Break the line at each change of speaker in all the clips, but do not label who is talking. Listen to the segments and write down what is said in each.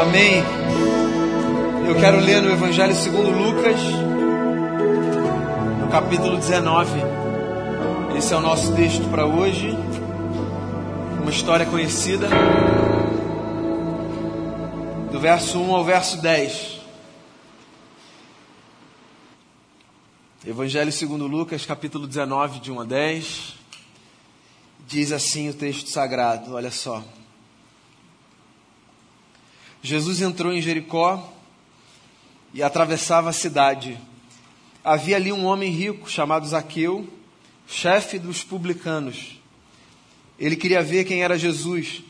Amém. Eu quero ler no Evangelho segundo Lucas, no capítulo 19. Esse é o nosso texto para hoje. Uma história conhecida. Do verso 1 ao verso 10. Evangelho segundo Lucas, capítulo 19, de 1 a 10. Diz assim o texto sagrado, olha só. Jesus entrou em Jericó e atravessava a cidade. Havia ali um homem rico chamado Zaqueu, chefe dos publicanos. Ele queria ver quem era Jesus,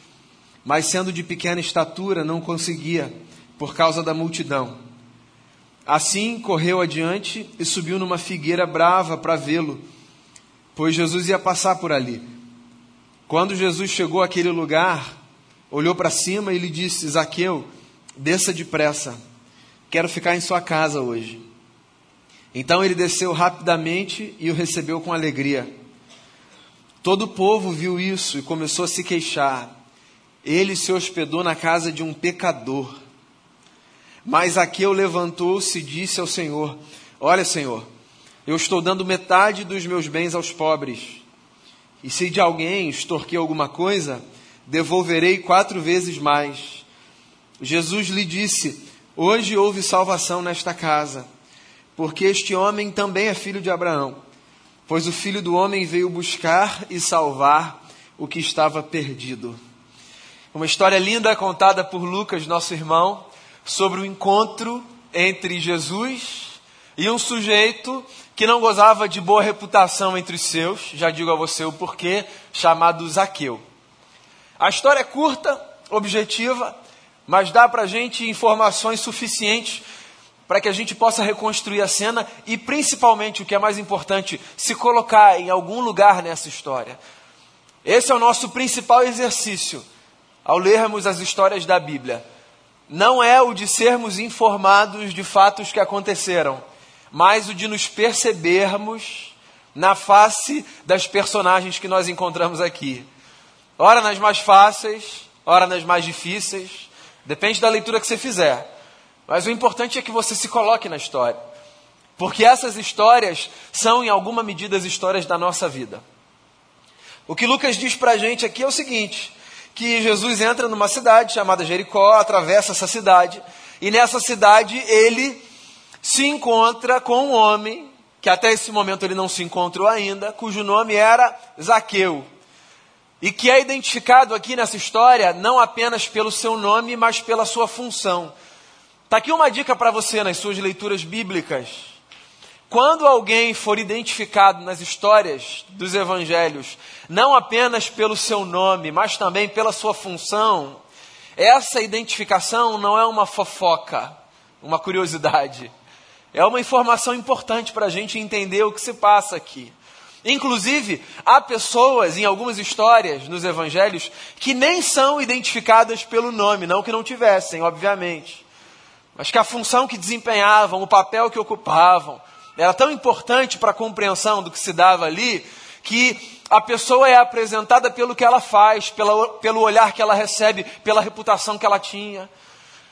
mas sendo de pequena estatura, não conseguia, por causa da multidão. Assim correu adiante e subiu numa figueira brava para vê-lo, pois Jesus ia passar por ali. Quando Jesus chegou àquele lugar, olhou para cima e lhe disse: Zaqueu, desça depressa, quero ficar em sua casa hoje. Então ele desceu rapidamente e o recebeu com alegria. Todo o povo viu isso e começou a se queixar. Ele se hospedou na casa de um pecador. Mas Zaqueu levantou-se e disse ao Senhor: Olha, Senhor, eu estou dando metade dos meus bens aos pobres. E se de alguém extorquir alguma coisa, devolverei quatro vezes mais. Jesus lhe disse: Hoje houve salvação nesta casa, porque este homem também é filho de Abraão, pois o filho do homem veio buscar e salvar o que estava perdido. Uma história linda contada por Lucas, nosso irmão, sobre o encontro entre Jesus e um sujeito que não gozava de boa reputação entre os seus, já digo a você o porquê, chamado Zaqueu. A história é curta, objetiva, mas dá para a gente informações suficientes para que a gente possa reconstruir a cena e, principalmente, o que é mais importante, se colocar em algum lugar nessa história. Esse é o nosso principal exercício ao lermos as histórias da Bíblia. Não é o de sermos informados de fatos que aconteceram, mas o de nos percebermos na face das personagens que nós encontramos aqui. Ora nas mais fáceis, ora nas mais difíceis, depende da leitura que você fizer. Mas o importante é que você se coloque na história. Porque essas histórias são, em alguma medida, as histórias da nossa vida. O que Lucas diz para a gente aqui é o seguinte: que Jesus entra numa cidade chamada Jericó, atravessa essa cidade, e nessa cidade ele se encontra com um homem, que até esse momento ele não se encontrou ainda, cujo nome era Zaqueu. E que é identificado aqui nessa história não apenas pelo seu nome, mas pela sua função. Está aqui uma dica para você nas suas leituras bíblicas. Quando alguém for identificado nas histórias dos evangelhos, não apenas pelo seu nome, mas também pela sua função, essa identificação não é uma fofoca, uma curiosidade. É uma informação importante para a gente entender o que se passa aqui. Inclusive, há pessoas em algumas histórias nos evangelhos que nem são identificadas pelo nome, não que não tivessem, obviamente, mas que a função que desempenhavam, o papel que ocupavam, era tão importante para a compreensão do que se dava ali, que a pessoa é apresentada pelo que ela faz, pela, pelo olhar que ela recebe, pela reputação que ela tinha.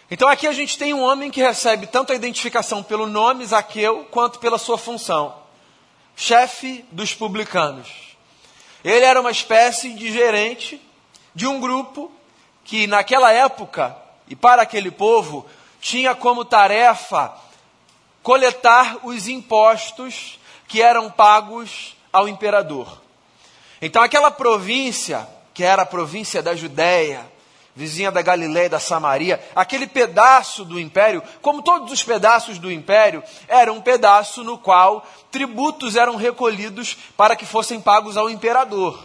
Então aqui a gente tem um homem que recebe tanto a identificação pelo nome Zaqueu, quanto pela sua função chefe dos publicanos. Ele era uma espécie de gerente de um grupo que, naquela época, e para aquele povo, tinha como tarefa coletar os impostos que eram pagos ao imperador. Então, aquela província, que era a província da Judéia, vizinha da Galiléia e da Samaria, aquele pedaço do império, como todos os pedaços do império, era um pedaço no qual tributos eram recolhidos para que fossem pagos ao imperador.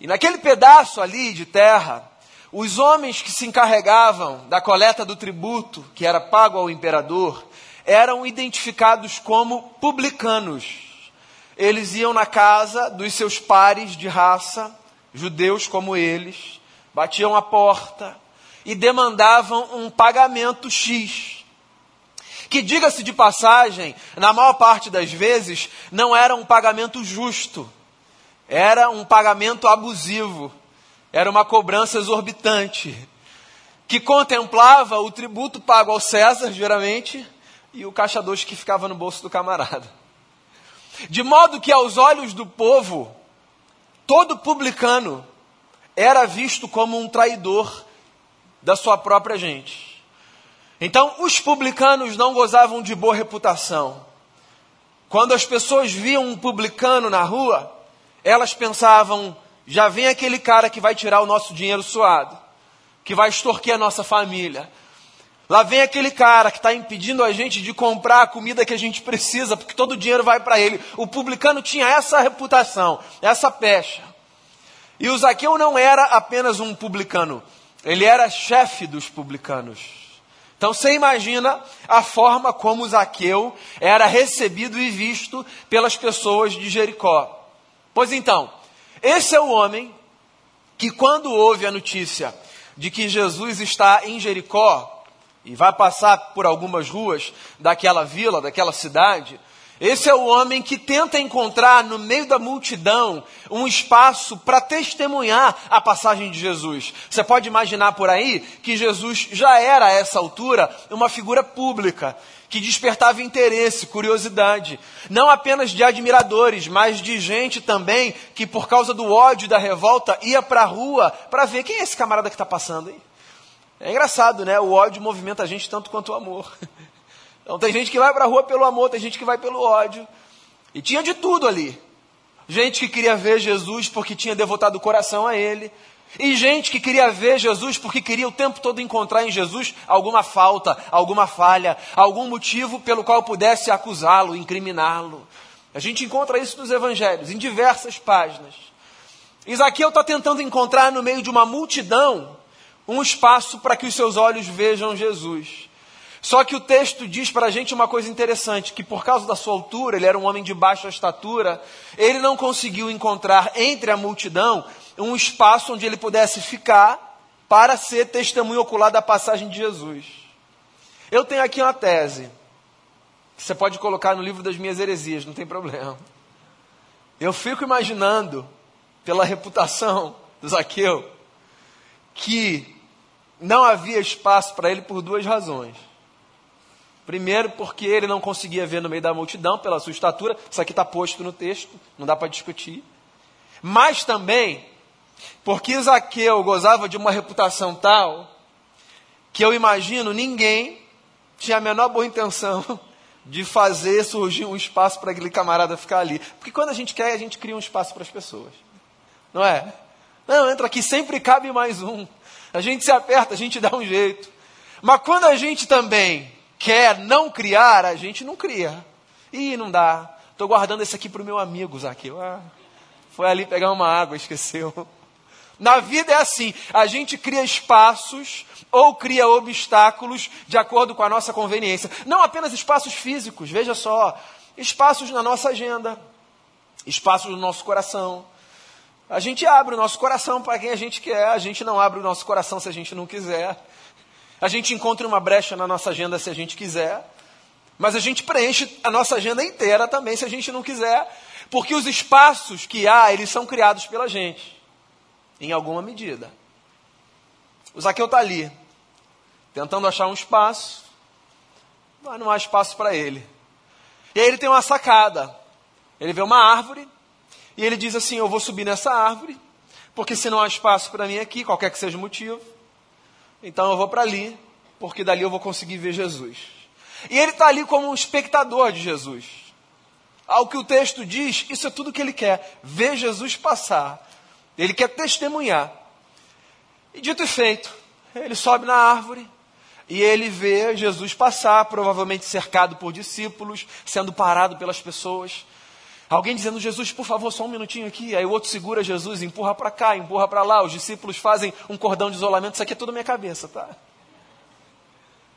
E naquele pedaço ali de terra, os homens que se encarregavam da coleta do tributo que era pago ao imperador eram identificados como publicanos. Eles iam na casa dos seus pares de raça, judeus como eles, batiam a porta e demandavam um pagamento X. Que, diga-se de passagem, na maior parte das vezes, não era um pagamento justo, era um pagamento abusivo, era uma cobrança exorbitante. que contemplava o tributo pago ao César, geralmente, e o caixa dois que ficava no bolso do camarada. De modo que, aos olhos do povo, todo publicano era visto como um traidor da sua própria gente. Então, os publicanos não gozavam de boa reputação. Quando as pessoas viam um publicano na rua, elas pensavam: já vem aquele cara que vai tirar o nosso dinheiro suado, que vai extorquir a nossa família. Lá vem aquele cara que está impedindo a gente de comprar a comida que a gente precisa, porque todo o dinheiro vai para ele. O publicano tinha essa reputação, essa pecha. E o Zaqueu não era apenas um publicano, ele era chefe dos publicanos. Então você imagina a forma como Zaqueu era recebido e visto pelas pessoas de Jericó. Pois então, esse é o homem que, quando ouve a notícia de que Jesus está em Jericó e vai passar por algumas ruas daquela vila, daquela cidade, esse é o homem que tenta encontrar no meio da multidão um espaço para testemunhar a passagem de Jesus. Você pode imaginar por aí que Jesus já era a essa altura uma figura pública que despertava interesse, curiosidade, não apenas de admiradores, mas de gente também que por causa do ódio e da revolta ia para a rua para ver quem é esse camarada que está passando aí. É engraçado, né? O ódio movimenta a gente tanto quanto o amor. Então tem gente que vai para a rua pelo amor, tem gente que vai pelo ódio. E tinha de tudo ali. Gente que queria ver Jesus porque tinha devotado o coração a ele. E gente que queria ver Jesus porque queria o tempo todo encontrar em Jesus alguma falta, alguma falha, algum motivo pelo qual pudesse acusá-lo, incriminá-lo. A gente encontra isso nos evangelhos, em diversas páginas. Isaqueu está tentando encontrar no meio de uma multidão um espaço para que os seus olhos vejam Jesus. Só que o texto diz para a gente uma coisa interessante: que por causa da sua altura, ele era um homem de baixa estatura, ele não conseguiu encontrar entre a multidão um espaço onde ele pudesse ficar para ser testemunho ocular da passagem de Jesus. Eu tenho aqui uma tese, que você pode colocar no livro das minhas heresias, não tem problema. Eu fico imaginando, pela reputação do Zaqueu, que não havia espaço para ele por duas razões. Primeiro, porque ele não conseguia ver no meio da multidão pela sua estatura, isso aqui está posto no texto, não dá para discutir. Mas também, porque Zaqueu gozava de uma reputação tal, que eu imagino ninguém tinha a menor boa intenção de fazer surgir um espaço para aquele camarada ficar ali. Porque quando a gente quer, a gente cria um espaço para as pessoas. Não é? Não, entra aqui, sempre cabe mais um. A gente se aperta, a gente dá um jeito. Mas quando a gente também quer não criar, a gente não cria. Ih, não dá. Estou guardando esse aqui para o meu amigo, Zaqueu. Ah, foi ali pegar uma água, esqueceu. Na vida é assim: a gente cria espaços ou cria obstáculos de acordo com a nossa conveniência. Não apenas espaços físicos, veja só, espaços na nossa agenda, espaços no nosso coração. A gente abre o nosso coração para quem a gente quer, a gente não abre o nosso coração se a gente não quiser. A gente encontra uma brecha na nossa agenda se a gente quiser, mas a gente preenche a nossa agenda inteira também se a gente não quiser, porque os espaços que há, eles são criados pela gente, em alguma medida. O Zaqueu está ali, tentando achar um espaço, mas não há espaço para ele. E aí ele tem uma sacada. Ele vê uma árvore e ele diz assim: Eu vou subir nessa árvore, porque se não há espaço para mim aqui, qualquer que seja o motivo, então eu vou para ali, porque dali eu vou conseguir ver Jesus. E ele está ali como um espectador de Jesus. Ao que o texto diz, isso é tudo que ele quer: ver Jesus passar. Ele quer testemunhar. E dito e feito, ele sobe na árvore e ele vê Jesus passar, provavelmente cercado por discípulos, sendo parado pelas pessoas. Alguém dizendo, Jesus, por favor, só um minutinho aqui. Aí o outro segura Jesus, empurra para cá, empurra para lá. Os discípulos fazem um cordão de isolamento. Isso aqui é tudo minha cabeça, tá?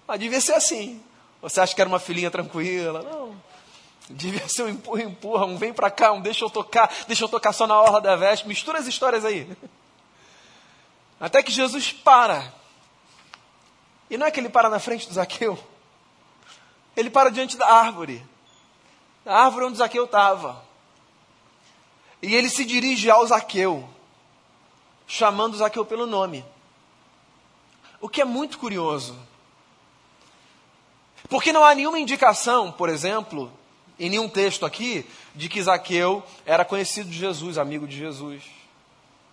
Mas devia ser assim. Você acha que era uma filhinha tranquila? Não. Devia ser um empurra, empurra, um vem para cá, um deixa eu tocar, deixa eu tocar só na orla da veste. Mistura as histórias aí. Até que Jesus para. E não é que ele para na frente do Zaqueu. Ele para diante da árvore. A árvore onde Zaqueu estava. E ele se dirige ao Zaqueu, chamando Zaqueu pelo nome. O que é muito curioso. Porque não há nenhuma indicação, por exemplo, em nenhum texto aqui, de que Zaqueu era conhecido de Jesus, amigo de Jesus.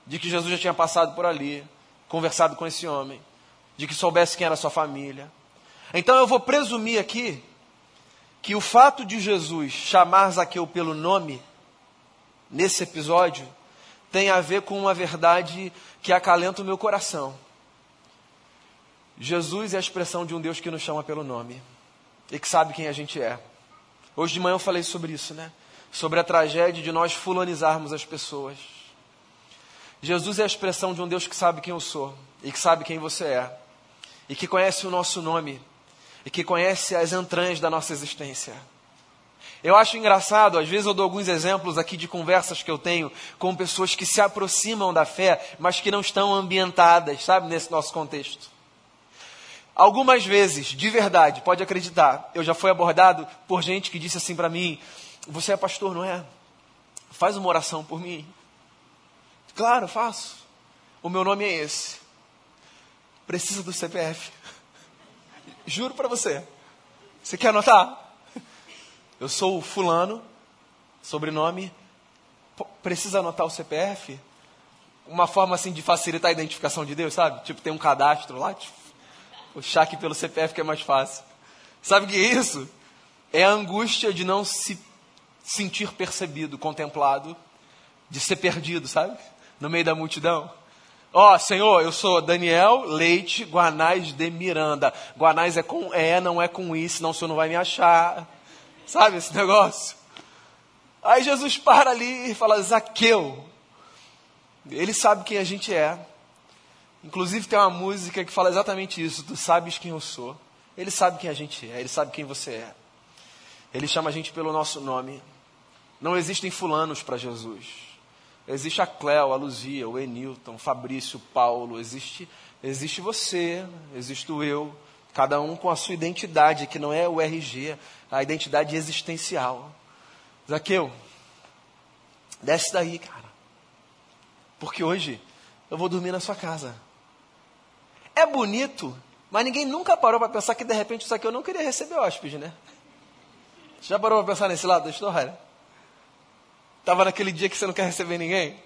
De que Jesus já tinha passado por ali, conversado com esse homem. De que soubesse quem era sua família. Então eu vou presumir aqui que o fato de Jesus chamar Zaqueu pelo nome, nesse episódio, tem a ver com uma verdade que acalenta o meu coração. Jesus é a expressão de um Deus que nos chama pelo nome e que sabe quem a gente é. Hoje de manhã eu falei sobre isso, né? Sobre a tragédia de nós fulanizarmos as pessoas. Jesus é a expressão de um Deus que sabe quem eu sou e que sabe quem você é e que conhece o nosso nome e que conhece as entranhas da nossa existência. Eu acho engraçado, às vezes eu dou alguns exemplos aqui de conversas que eu tenho com pessoas que se aproximam da fé, mas que não estão ambientadas, sabe, nesse nosso contexto. Algumas vezes, de verdade, pode acreditar, eu já fui abordado por gente que disse assim para mim: Você é pastor, não é? Faz uma oração por mim. Claro, faço. O meu nome é esse. Precisa do CPF. Juro para você. Você quer anotar? Eu sou o fulano, sobrenome. Precisa anotar o CPF? Uma forma assim de facilitar a identificação de Deus, sabe? Tipo, tem um cadastro lá, tipo, puxar aqui pelo CPF que é mais fácil. Sabe o que é isso? É a angústia de não se sentir percebido, contemplado, de ser perdido, sabe? No meio da multidão. Ó, oh, Senhor, eu sou Daniel Leite Guanais de Miranda. Guanais é com E, não é com I, senão o senhor não vai me achar. Sabe esse negócio? Aí Jesus para ali e fala: Zaqueu. Ele sabe quem a gente é. Inclusive tem uma música que fala exatamente isso. Tu sabes quem eu sou. Ele sabe quem a gente é, ele sabe quem você é. Ele chama a gente pelo nosso nome. Não existem fulanos para Jesus. Existe a Cléo, a Luzia, o Enilton, o Fabrício, o Paulo, existe, existe você, existe o eu, cada um com a sua identidade, que não é o RG, a identidade existencial. Zaqueu, desce daí, cara. Porque hoje eu vou dormir na sua casa. É bonito, mas ninguém nunca parou para pensar que de repente o Zaqueu não queria receber hóspede, né? Já parou para pensar nesse lado da história? Estava naquele dia que você não quer receber ninguém.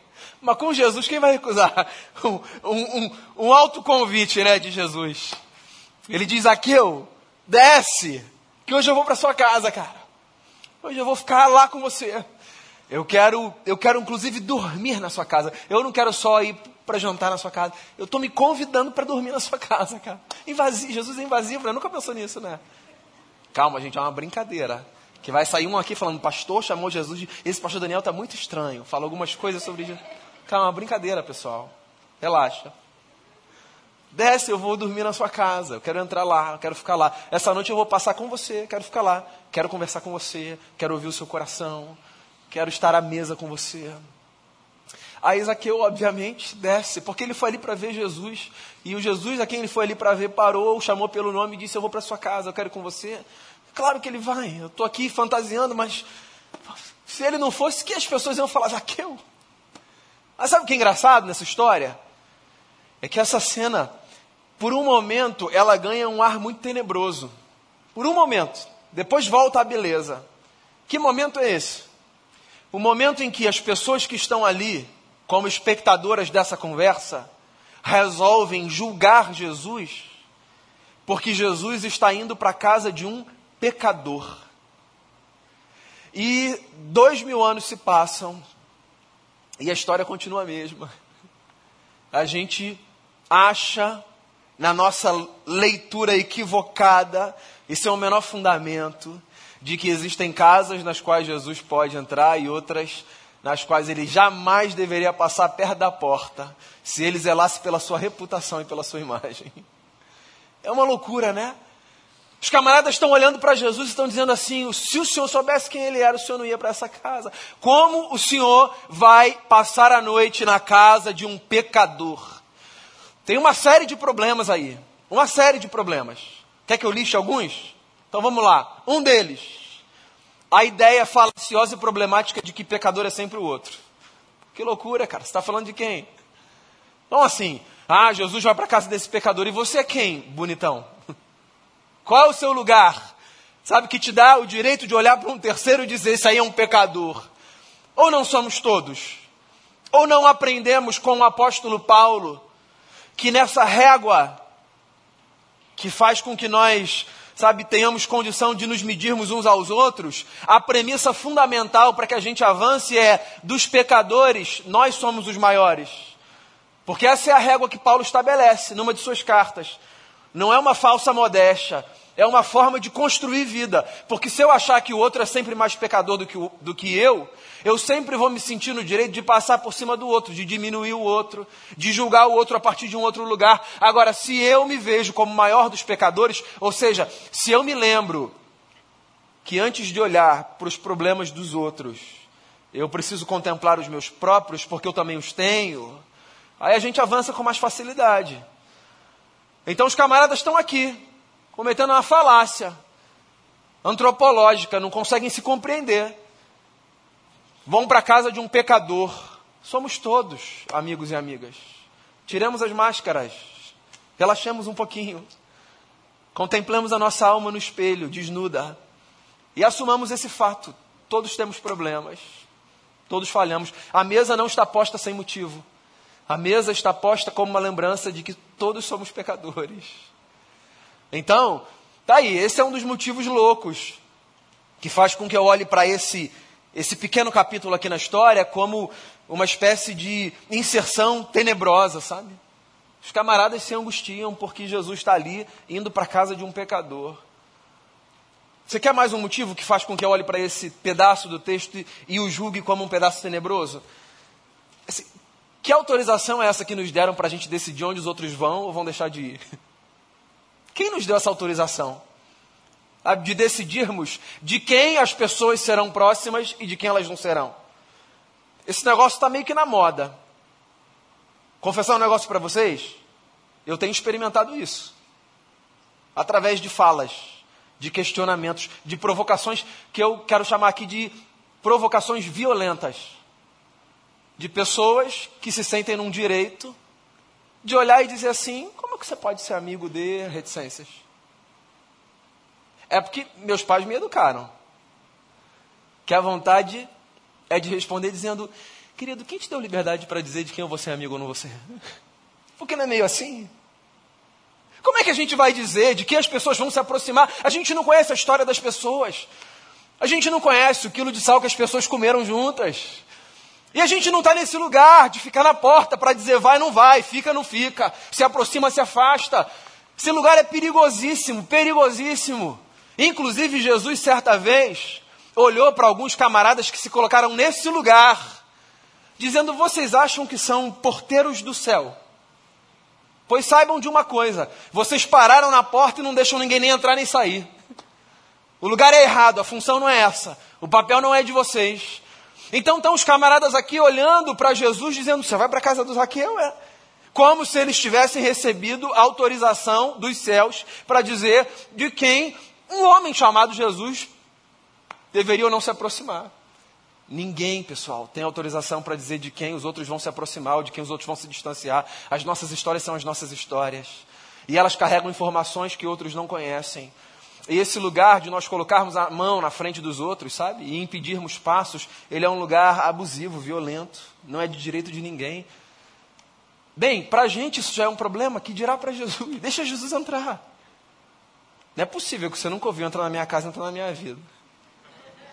Mas com Jesus, quem vai recusar? Um, um, um, um alto convite né, de Jesus. Ele diz: Aqueu, desce, que hoje eu vou para sua casa, cara. Hoje eu vou ficar lá com você. Eu quero, eu quero inclusive dormir na sua casa. Eu não quero só ir para jantar na sua casa. Eu estou me convidando para dormir na sua casa, cara. Invasivo, Jesus é invasivo, né? Nunca pensou nisso, né? Calma, gente, é uma brincadeira. Que vai sair um aqui falando, pastor chamou Jesus de. Esse pastor Daniel está muito estranho. Fala algumas coisas sobre Jesus. Calma, brincadeira, pessoal. Relaxa. Desce, eu vou dormir na sua casa. Eu quero entrar lá, eu quero ficar lá. Essa noite eu vou passar com você, quero ficar lá. Quero conversar com você, quero ouvir o seu coração. Quero estar à mesa com você. Aí Zaqueu, obviamente, desce, porque ele foi ali para ver Jesus. E o Jesus a quem ele foi ali para ver parou, chamou pelo nome e disse: Eu vou para sua casa, eu quero ir com você. Claro que ele vai. Eu estou aqui fantasiando, mas se ele não fosse, que as pessoas iam falar, Zaqueu? Mas sabe o que é engraçado nessa história? É que essa cena, por um momento, ela ganha um ar muito tenebroso. Por um momento. Depois volta à beleza. Que momento é esse? O momento em que as pessoas que estão ali, como espectadoras dessa conversa, resolvem julgar Jesus, porque Jesus está indo para a casa de um pecador. E dois mil anos se passam e a história continua a mesma. A gente acha, na nossa leitura equivocada, isso é o menor fundamento, de que existem casas nas quais Jesus pode entrar e outras nas quais ele jamais deveria passar perto da porta, se ele zelasse pela sua reputação e pela sua imagem. É uma loucura, né? Os camaradas estão olhando para Jesus e estão dizendo assim: se o senhor soubesse quem ele era, o senhor não ia para essa casa. Como o senhor vai passar a noite na casa de um pecador? Tem uma série de problemas aí. Uma série de problemas. Quer que eu lixe alguns? Então vamos lá. Um deles. A ideia falaciosa e problemática de que pecador é sempre o outro. Que loucura, cara. Você está falando de quem? Então, assim, Ah, Jesus vai para a casa desse pecador. E você é quem, bonitão? Qual é o seu lugar? Sabe, que te dá o direito de olhar para um terceiro e dizer: Isso aí é um pecador. Ou não somos todos? Ou não aprendemos com o apóstolo Paulo que nessa régua que faz com que nós, sabe, tenhamos condição de nos medirmos uns aos outros, a premissa fundamental para que a gente avance é: dos pecadores, nós somos os maiores. Porque essa é a régua que Paulo estabelece numa de suas cartas. Não é uma falsa modéstia, é uma forma de construir vida. Porque se eu achar que o outro é sempre mais pecador do que, o, do que eu, eu sempre vou me sentir no direito de passar por cima do outro, de diminuir o outro, de julgar o outro a partir de um outro lugar. Agora, se eu me vejo como maior dos pecadores, ou seja, se eu me lembro que antes de olhar para os problemas dos outros, eu preciso contemplar os meus próprios, porque eu também os tenho, aí a gente avança com mais facilidade. Então os camaradas estão aqui, cometendo uma falácia antropológica, não conseguem se compreender. Vão para a casa de um pecador. Somos todos, amigos e amigas. Tiremos as máscaras, relaxemos um pouquinho, contemplemos a nossa alma no espelho, desnuda, e assumamos esse fato. Todos temos problemas, todos falhamos. A mesa não está posta sem motivo. A mesa está posta como uma lembrança de que todos somos pecadores. Então, tá aí, esse é um dos motivos loucos que faz com que eu olhe para esse esse pequeno capítulo aqui na história como uma espécie de inserção tenebrosa, sabe? Os camaradas se angustiam porque Jesus está ali indo para a casa de um pecador. Você quer mais um motivo que faz com que eu olhe para esse pedaço do texto e o julgue como um pedaço tenebroso? Assim, que autorização é essa que nos deram para a gente decidir onde os outros vão ou vão deixar de ir? Quem nos deu essa autorização? De decidirmos de quem as pessoas serão próximas e de quem elas não serão. Esse negócio está meio que na moda. Confessar um negócio para vocês? Eu tenho experimentado isso. Através de falas, de questionamentos, de provocações que eu quero chamar aqui de provocações violentas. De pessoas que se sentem num direito de olhar e dizer assim: como que você pode ser amigo de reticências? É porque meus pais me educaram. Que a vontade é de responder dizendo: querido, quem te deu liberdade para dizer de quem eu vou ser amigo ou não vou ser? Porque não é meio assim? Como é que a gente vai dizer de quem as pessoas vão se aproximar? A gente não conhece a história das pessoas. A gente não conhece o quilo de sal que as pessoas comeram juntas. E a gente não está nesse lugar de ficar na porta para dizer vai, não vai, fica, não fica, se aproxima, se afasta. Esse lugar é perigosíssimo, perigosíssimo. Inclusive, Jesus, certa vez, olhou para alguns camaradas que se colocaram nesse lugar, dizendo: Vocês acham que são porteiros do céu? Pois saibam de uma coisa: vocês pararam na porta e não deixam ninguém nem entrar nem sair. O lugar é errado, a função não é essa, o papel não é de vocês. Então estão os camaradas aqui olhando para Jesus, dizendo: Você vai para a casa do Zaqueu? É. Como se eles tivessem recebido autorização dos céus para dizer de quem um homem chamado Jesus deveria ou não se aproximar. Ninguém, pessoal, tem autorização para dizer de quem os outros vão se aproximar ou de quem os outros vão se distanciar. As nossas histórias são as nossas histórias. E elas carregam informações que outros não conhecem. E esse lugar de nós colocarmos a mão na frente dos outros, sabe? E impedirmos passos, ele é um lugar abusivo, violento, não é de direito de ninguém. Bem, para a gente isso já é um problema, que dirá para Jesus? Deixa Jesus entrar. Não é possível que você nunca ouviu entrar na minha casa, entrar na minha vida.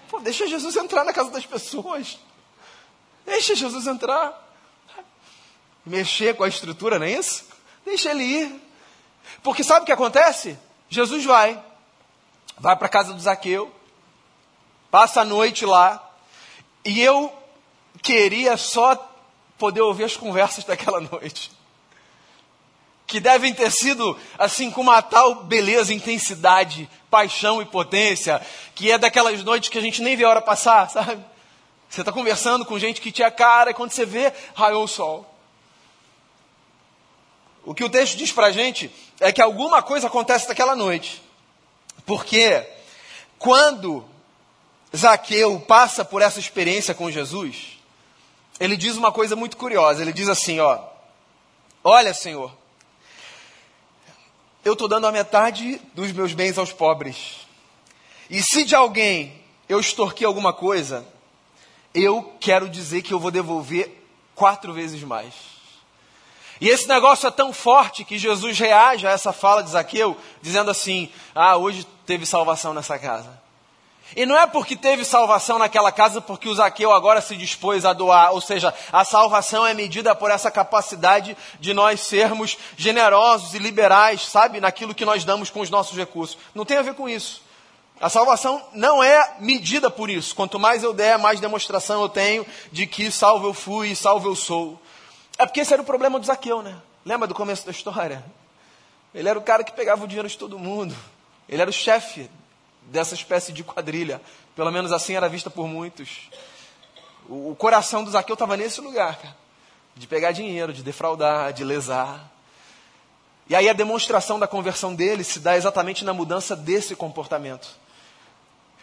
Pô, deixa Jesus entrar na casa das pessoas. Deixa Jesus entrar. Mexer com a estrutura, não é isso? Deixa ele ir. Porque sabe o que acontece? Jesus vai, vai para a casa do Zaqueu, passa a noite lá, e eu queria só poder ouvir as conversas daquela noite. Que devem ter sido, assim, com uma tal beleza, intensidade, paixão e potência, que é daquelas noites que a gente nem vê a hora passar, sabe? Você está conversando com gente que tinha cara, e quando você vê, raiou o sol. O que o texto diz para a gente é que alguma coisa acontece naquela noite. Porque quando Zaqueu passa por essa experiência com Jesus, ele diz uma coisa muito curiosa. Ele diz assim, ó: Olha, Senhor, eu estou dando a metade dos meus bens aos pobres. E se de alguém eu extorquir alguma coisa, eu quero dizer que eu vou devolver quatro vezes mais. E esse negócio é tão forte que Jesus reage a essa fala de Zaqueu, dizendo assim: Ah, hoje teve salvação nessa casa. E não é porque teve salvação naquela casa porque o Zaqueu agora se dispôs a doar, ou seja, a salvação é medida por essa capacidade de nós sermos generosos e liberais, sabe, naquilo que nós damos com os nossos recursos. Não tem a ver com isso. A salvação não é medida por isso. Quanto mais eu der, mais demonstração eu tenho de que salvo eu fui e salvo eu sou. É porque esse era o problema do Zaqueu, né? Lembra do começo da história? Ele era o cara que pegava o dinheiro de todo mundo. Ele era o chefe dessa espécie de quadrilha. Pelo menos assim era vista por muitos. O, coração do Zaqueu estava nesse lugar, cara. De pegar dinheiro, de defraudar, de lesar. E aí a demonstração da conversão dele se dá exatamente na mudança desse comportamento.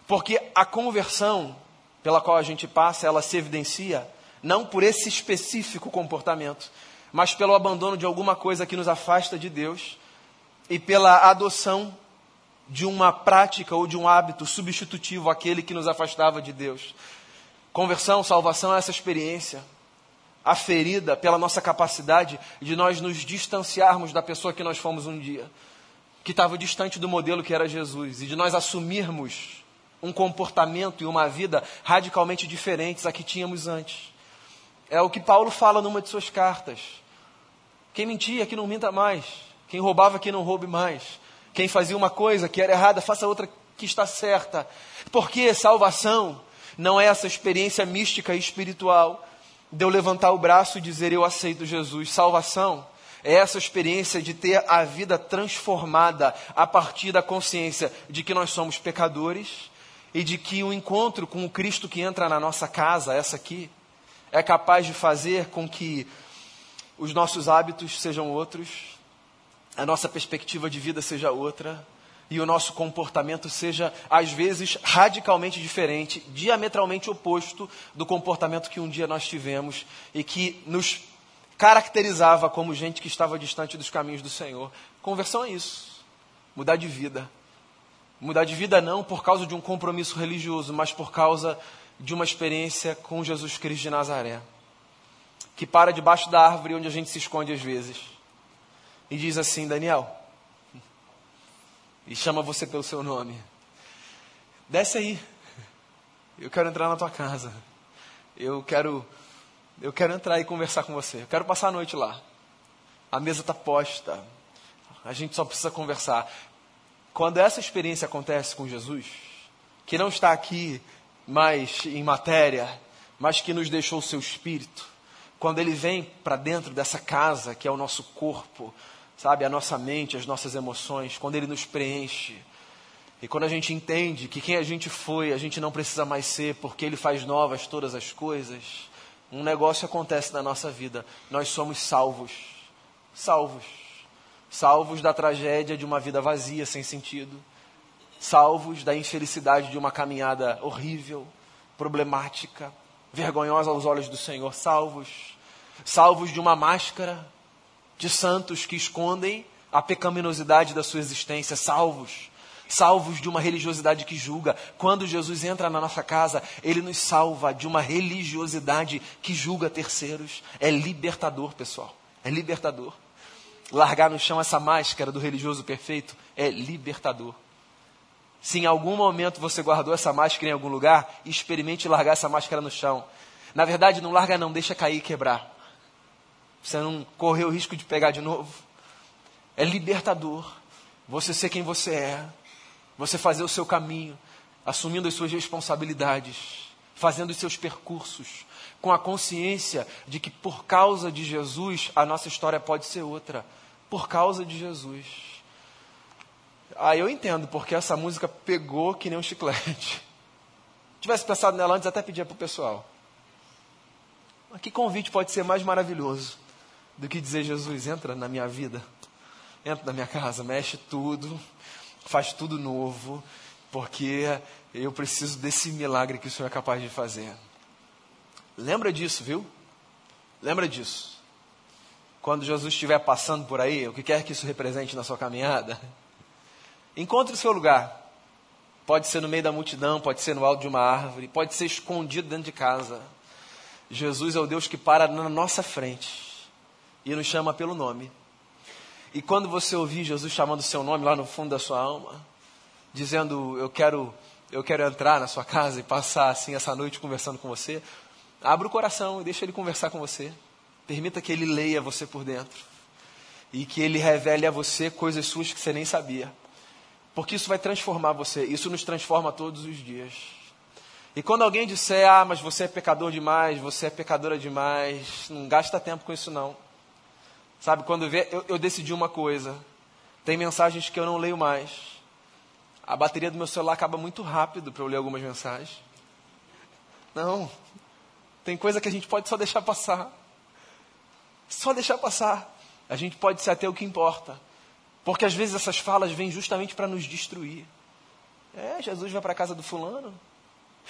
Porque a conversão pela qual a gente passa, ela se evidencia não por esse específico comportamento, mas pelo abandono de alguma coisa que nos afasta de Deus e pela adoção de uma prática ou de um hábito substitutivo àquele que nos afastava de Deus. Conversão, salvação é essa experiência aferida pela nossa capacidade de nós nos distanciarmos da pessoa que nós fomos um dia, que estava distante do modelo que era Jesus, e de nós assumirmos um comportamento e uma vida radicalmente diferentes a que tínhamos antes. É o que Paulo fala numa de suas cartas. Quem mentia, que não minta mais. Quem roubava, que não roube mais. Quem fazia uma coisa que era errada, faça outra que está certa. Porque salvação não é essa experiência mística e espiritual de eu levantar o braço e dizer eu aceito Jesus. Salvação é essa experiência de ter a vida transformada a partir da consciência de que nós somos pecadores e de que o encontro com o Cristo que entra na nossa casa, essa aqui, é capaz de fazer com que os nossos hábitos sejam outros, a nossa perspectiva de vida seja outra e o nosso comportamento seja, às vezes, radicalmente diferente, diametralmente oposto do comportamento que um dia nós tivemos e que nos caracterizava como gente que estava distante dos caminhos do Senhor. Conversão é isso, mudar de vida. Mudar de vida não por causa de um compromisso religioso, mas por causa de uma experiência com Jesus Cristo de Nazaré, que para debaixo da árvore onde a gente se esconde às vezes e diz assim: Daniel, e chama você pelo seu nome, desce aí, eu quero entrar na tua casa, eu quero, eu quero entrar e conversar com você, eu quero passar a noite lá, a mesa está posta, a gente só precisa conversar. Quando essa experiência acontece com Jesus, que não está aqui mais em matéria, mas que nos deixou o seu espírito, quando ele vem para dentro dessa casa que é o nosso corpo, sabe, a nossa mente, as nossas emoções, quando Ele nos preenche. E quando a gente entende que quem a gente foi, a gente não precisa mais ser, porque Ele faz novas todas as coisas, um negócio acontece na nossa vida. Nós somos salvos. Salvos. Salvos da tragédia de uma vida vazia, sem sentido. Salvos da infelicidade de uma caminhada horrível, problemática, vergonhosa aos olhos do Senhor. Salvos. Salvos de uma máscara de santos que escondem a pecaminosidade da sua existência, salvos, salvos de uma religiosidade que julga. Quando Jesus entra na nossa casa, ele nos salva de uma religiosidade que julga terceiros. É libertador, pessoal. É libertador. Largar no chão essa máscara do religioso perfeito é libertador. Se em algum momento você guardou essa máscara em algum lugar, experimente largar essa máscara no chão. Na verdade, não larga não, deixa cair e quebrar. Você não correr o risco de pegar de novo. É libertador. Você ser quem você é. Você fazer o seu caminho, assumindo as suas responsabilidades, fazendo os seus percursos, com a consciência de que por causa de Jesus a nossa história pode ser outra. Por causa de Jesus. Ah, eu entendo porque essa música pegou que nem um chiclete. Tivesse pensado nela antes, até pedia para o pessoal. Mas que convite pode ser mais maravilhoso do que dizer: Jesus, entra na minha vida, entra na minha casa, mexe tudo, faz tudo novo, porque eu preciso desse milagre que o Senhor é capaz de fazer. Lembra disso, viu? Lembra disso. quando Jesus estiver passando por aí, o que quer que isso represente na sua caminhada, encontre o seu lugar. Pode ser no meio da multidão, pode ser no alto de uma árvore, pode ser escondido dentro de casa. Jesus é o Deus que para na nossa frente e nos chama pelo nome. E quando você ouvir Jesus chamando o seu nome lá no fundo da sua alma, dizendo: Eu quero, eu quero entrar na sua casa e passar assim essa noite conversando com você, abra o coração e deixa ele conversar com você. Permita que ele leia você por dentro e que ele revele a você coisas suas que você nem sabia. Porque isso vai transformar você, isso nos transforma todos os dias. E quando alguém disser, ah, mas você é pecador demais, você é pecadora demais, não gasta tempo com isso não. Sabe, quando vê, eu, eu decidi uma coisa. Tem mensagens que eu não leio mais. A bateria do meu celular acaba muito rápido para eu ler algumas mensagens. Não. Tem coisa que a gente pode só deixar passar. Só deixar passar. A gente pode ser até o que importa. Porque às vezes essas falas vêm justamente para nos destruir. É, Jesus vai para a casa do fulano.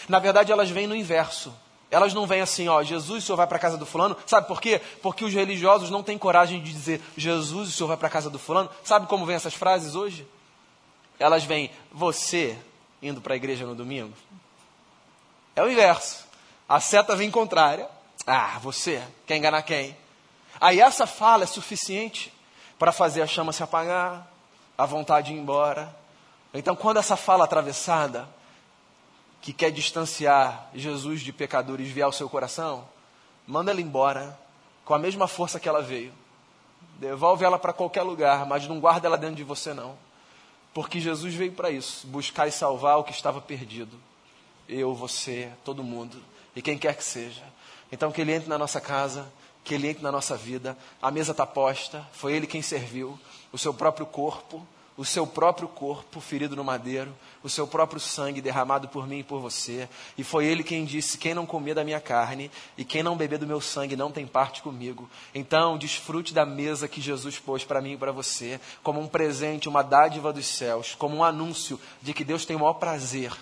Na verdade, elas vêm no inverso. Elas não vêm assim, ó, Jesus, o senhor vai para a casa do fulano. Sabe por quê? Porque os religiosos não têm coragem de dizer, Jesus, o senhor vai para a casa do fulano. Sabe como vêm essas frases hoje? Elas vêm, você indo para a igreja no domingo? É o inverso. A seta vem contrária. Ah, você, quer enganar quem? Aí essa fala é suficiente para fazer a chama se apagar, a vontade ir embora. Então, quando essa fala atravessada que quer distanciar Jesus de pecadores vier ao seu coração, manda ela embora com a mesma força que ela veio. Devolve ela para qualquer lugar, mas não guarda ela dentro de você não. Porque Jesus veio para isso, buscar e salvar o que estava perdido. Eu, você, todo mundo e quem quer que seja. Então que ele entre na nossa casa, que ele entre na nossa vida. A mesa está posta, foi ele quem serviu, o seu próprio corpo o seu próprio corpo ferido no madeiro, o seu próprio sangue derramado por mim e por você. E foi ele quem disse: Quem não comer da minha carne e quem não beber do meu sangue não tem parte comigo. Então, desfrute da mesa que Jesus pôs para mim e para você, como um presente, uma dádiva dos céus, como um anúncio de que Deus tem o maior prazer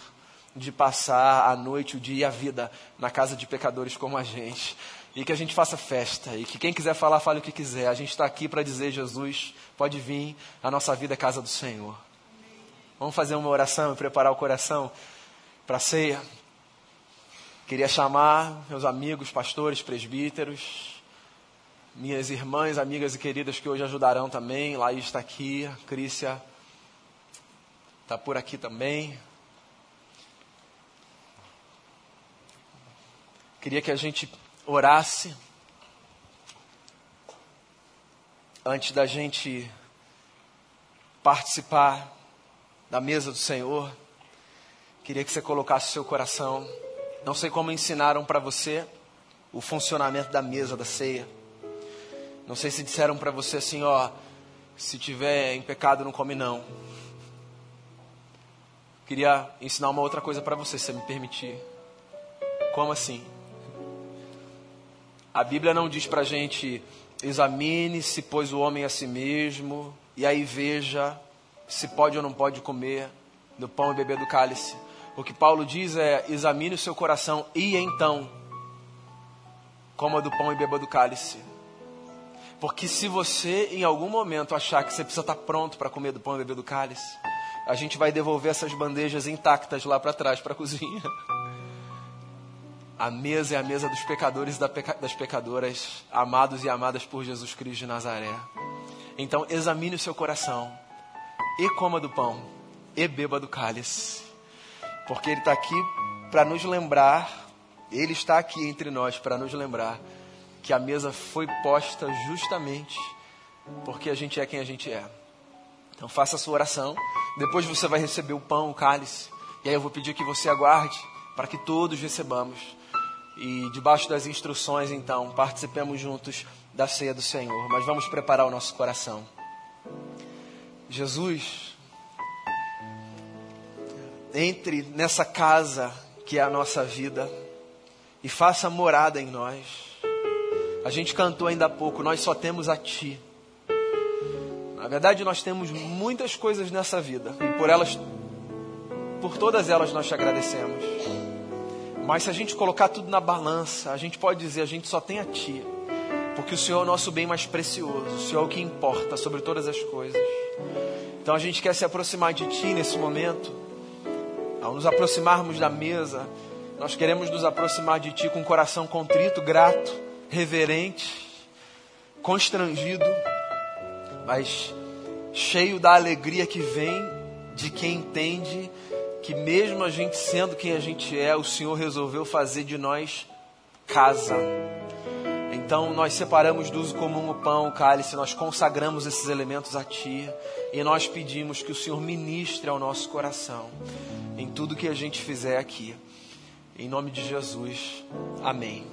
de passar a noite, o dia e a vida na casa de pecadores como a gente e que a gente faça festa e que quem quiser falar, fale o que quiser. A gente está aqui para dizer, Jesus, pode vir, a nossa vida é casa do Senhor. Vamos fazer uma oração e preparar o coração para a ceia. Queria chamar meus amigos, pastores, presbíteros, minhas irmãs, amigas e queridas que hoje ajudarão também. Laís está aqui, Crícia está por aqui também. Queria que a gente orasse antes da gente participar da mesa do Senhor. Queria que você colocasse seu coração. Não sei como ensinaram para você o funcionamento da mesa da ceia. Não sei se disseram para você assim, ó, se tiver em pecado não come não. Queria ensinar uma outra coisa para você, se me permitir. Como assim? A Bíblia não diz para a gente, examine-se, pois o homem a si mesmo, e aí veja se pode ou não pode comer do pão e beber do cálice. O que Paulo diz é: examine o seu coração e então coma do pão e beba do cálice. Porque se você em algum momento achar que você precisa estar pronto para comer do pão e beber do cálice, a gente vai devolver essas bandejas intactas lá para trás para a cozinha. A mesa é a mesa dos pecadores e das pecadoras, amados e amadas por Jesus Cristo de Nazaré. Então, examine o seu coração, e coma do pão, e beba do cálice, porque Ele está aqui para nos lembrar, Ele está aqui entre nós para nos lembrar que a mesa foi posta justamente porque a gente é quem a gente é. Então, faça a sua oração, depois você vai receber o pão, o cálice, e aí eu vou pedir que você aguarde para que todos recebamos e debaixo das instruções, então, participemos juntos da ceia do Senhor. Mas vamos preparar o nosso coração. Jesus, entre nessa casa que é a nossa vida e faça morada em nós. A gente cantou ainda há pouco, nós só temos a Ti. Na verdade, nós temos muitas coisas nessa vida e por elas, por todas elas, nós te agradecemos. Mas se a gente colocar tudo na balança, a gente pode dizer: a gente só tem a Ti. porque o Senhor é o nosso bem mais precioso, o Senhor é o que importa sobre todas as coisas. Então a gente quer se aproximar de Ti nesse momento, ao nos aproximarmos da mesa, nós queremos nos aproximar de Ti com o coração contrito, grato, reverente, constrangido, mas cheio da alegria que vem de quem entende que, mesmo a gente sendo quem a gente é, o Senhor resolveu fazer de nós casa. Então nós separamos do uso comum o pão, o cálice, nós consagramos esses elementos a Ti e nós pedimos que o Senhor ministre ao nosso coração em tudo que a gente fizer aqui. Em nome de Jesus, amém.